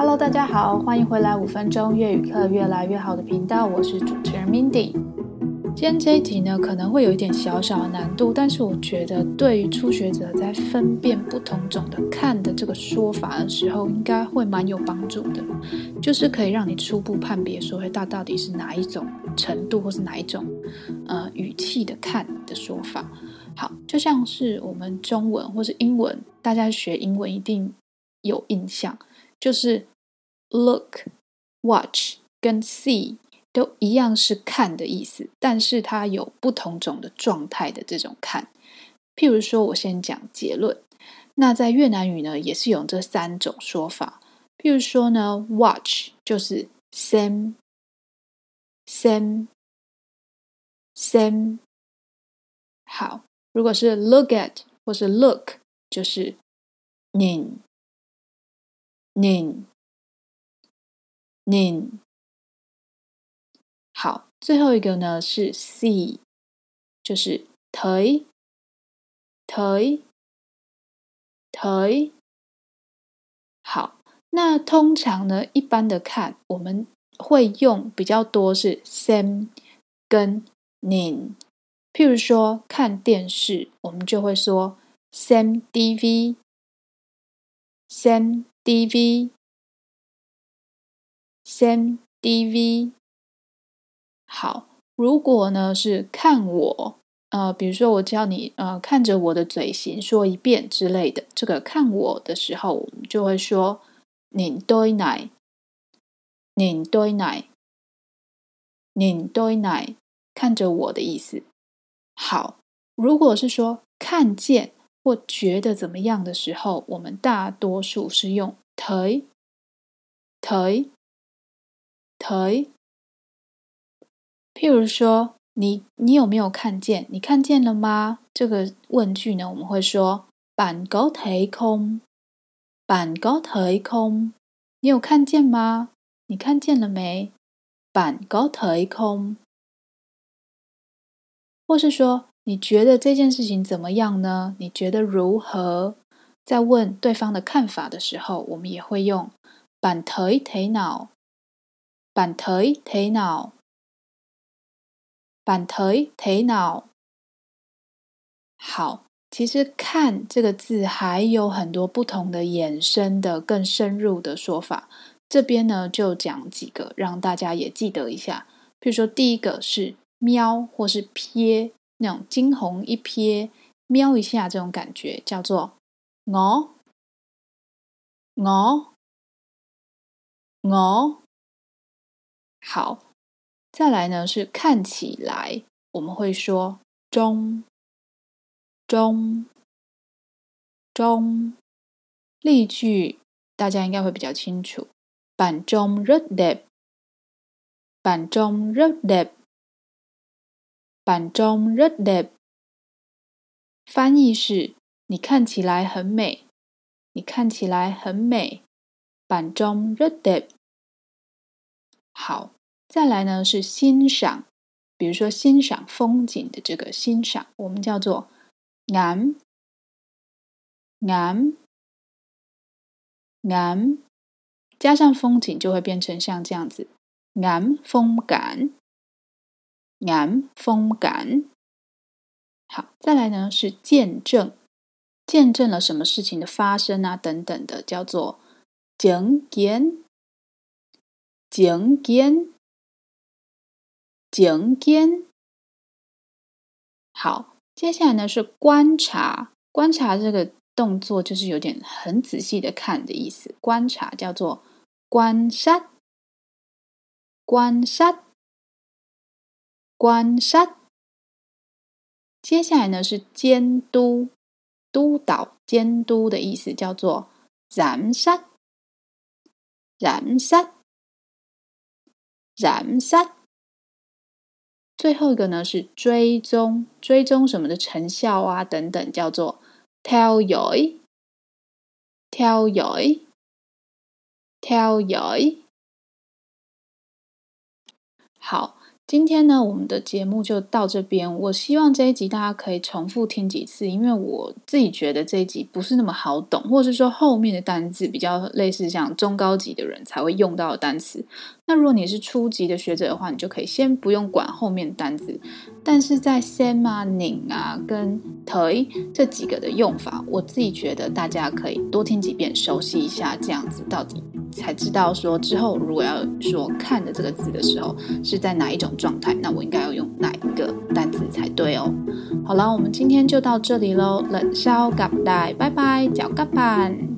Hello，大家好，欢迎回来五分钟粤语课越来越好的频道，我是主持人 Mindy。今天这一集呢，可能会有一点小小的难度，但是我觉得对于初学者在分辨不同种的“看”的这个说法的时候，应该会蛮有帮助的，就是可以让你初步判别说，会它到底是哪一种程度，或是哪一种呃语气的“看”的说法。好，就像是我们中文或是英文，大家学英文一定有印象，就是 look、watch 跟 see 都一样是看的意思，但是它有不同种的状态的这种看。譬如说，我先讲结论。那在越南语呢，也是有这三种说法。譬如说呢，watch 就是 sam sam sam。好。如果是 look at 或是 look，就是 nhìn nhìn n，好，最后一个呢是 c，就是腿，腿，腿，好，那通常呢，一般的看我们会用比较多是 sam 跟 n，譬如说看电视，我们就会说 sam tv，sam tv。tivi。好，如果呢是看我，呃，比如说我叫你呃看着我的嘴型说一遍之类的，这个看我的时候，我们就会说 nhìn tôi này，nhìn tôi này，nhìn tôi này，看着我的意思。好，如果是说看见或觉得怎么样的时候，我们大多数是用 thấy thấy thấy。譬如说，你你有没有看见？你看见了吗？这个问句呢，我们会说 bạn có thấy không？bạn có thấy không？你有看见吗？你看见了没？bạn có thấy không？或是说，你觉得这件事情怎么样呢？你觉得如何？在问对方的看法的时候，我们也会用 bạn thấy thế nào？bạn thấy thế nào？bạn thấy thế nào？好，其实“看”这个字还有很多不同的衍生的、更深入的说法。这边呢，就讲几个，让大家也记得一下。比如说，第一个是。瞄或是瞥，那种惊鸿一瞥，瞄一下这种感觉叫做“我我我”。好，再来呢是看起来，我们会说“中中中”。例句大家应该会比较清楚，“板中 rất đẹp”，“ 板中 rất đẹp”。板中 rất đẹp，翻译是你看起来很美，你看起来很美。板中 rất đẹp。好，再来呢是欣赏，比如说欣赏风景的这个欣赏，我们叫做 ngắm ngắm ngắm，加上风景就会变成像这样子 ngắm phong cảnh。ngắm phong cảnh。好，再来呢是见证，见证了什么事情的发生啊，等等的，叫做景见景见景点。好，接下来呢是观察，观察这个动作就是有点很仔细的看的意思。观察叫做观察，观察，观察。接下来呢是监督、督导、监督的意思，叫做燃烧燃烧燃烧最后一个呢是追踪，追踪什么的成效啊等等，叫做 theo dõi，theo dõi，theo dõi。好。今天呢，我们的节目就到这边。我希望这一集大家可以重复听几次，因为我自己觉得这一集不是那么好懂，或者是说后面的单字比较类似像中高级的人才会用到的单词。那如果你是初级的学者的话，你就可以先不用管后面单字。但是在 sem 啊、ning 啊跟 toi 这几个的用法，我自己觉得大家可以多听几遍，熟悉一下，这样子到底才知道说之后如果要说看的这个字的时候是在哪一种状态，那我应该要用哪一个单字才对哦。好了，我们今天就到这里喽，冷笑咖拜拜，脚咖板。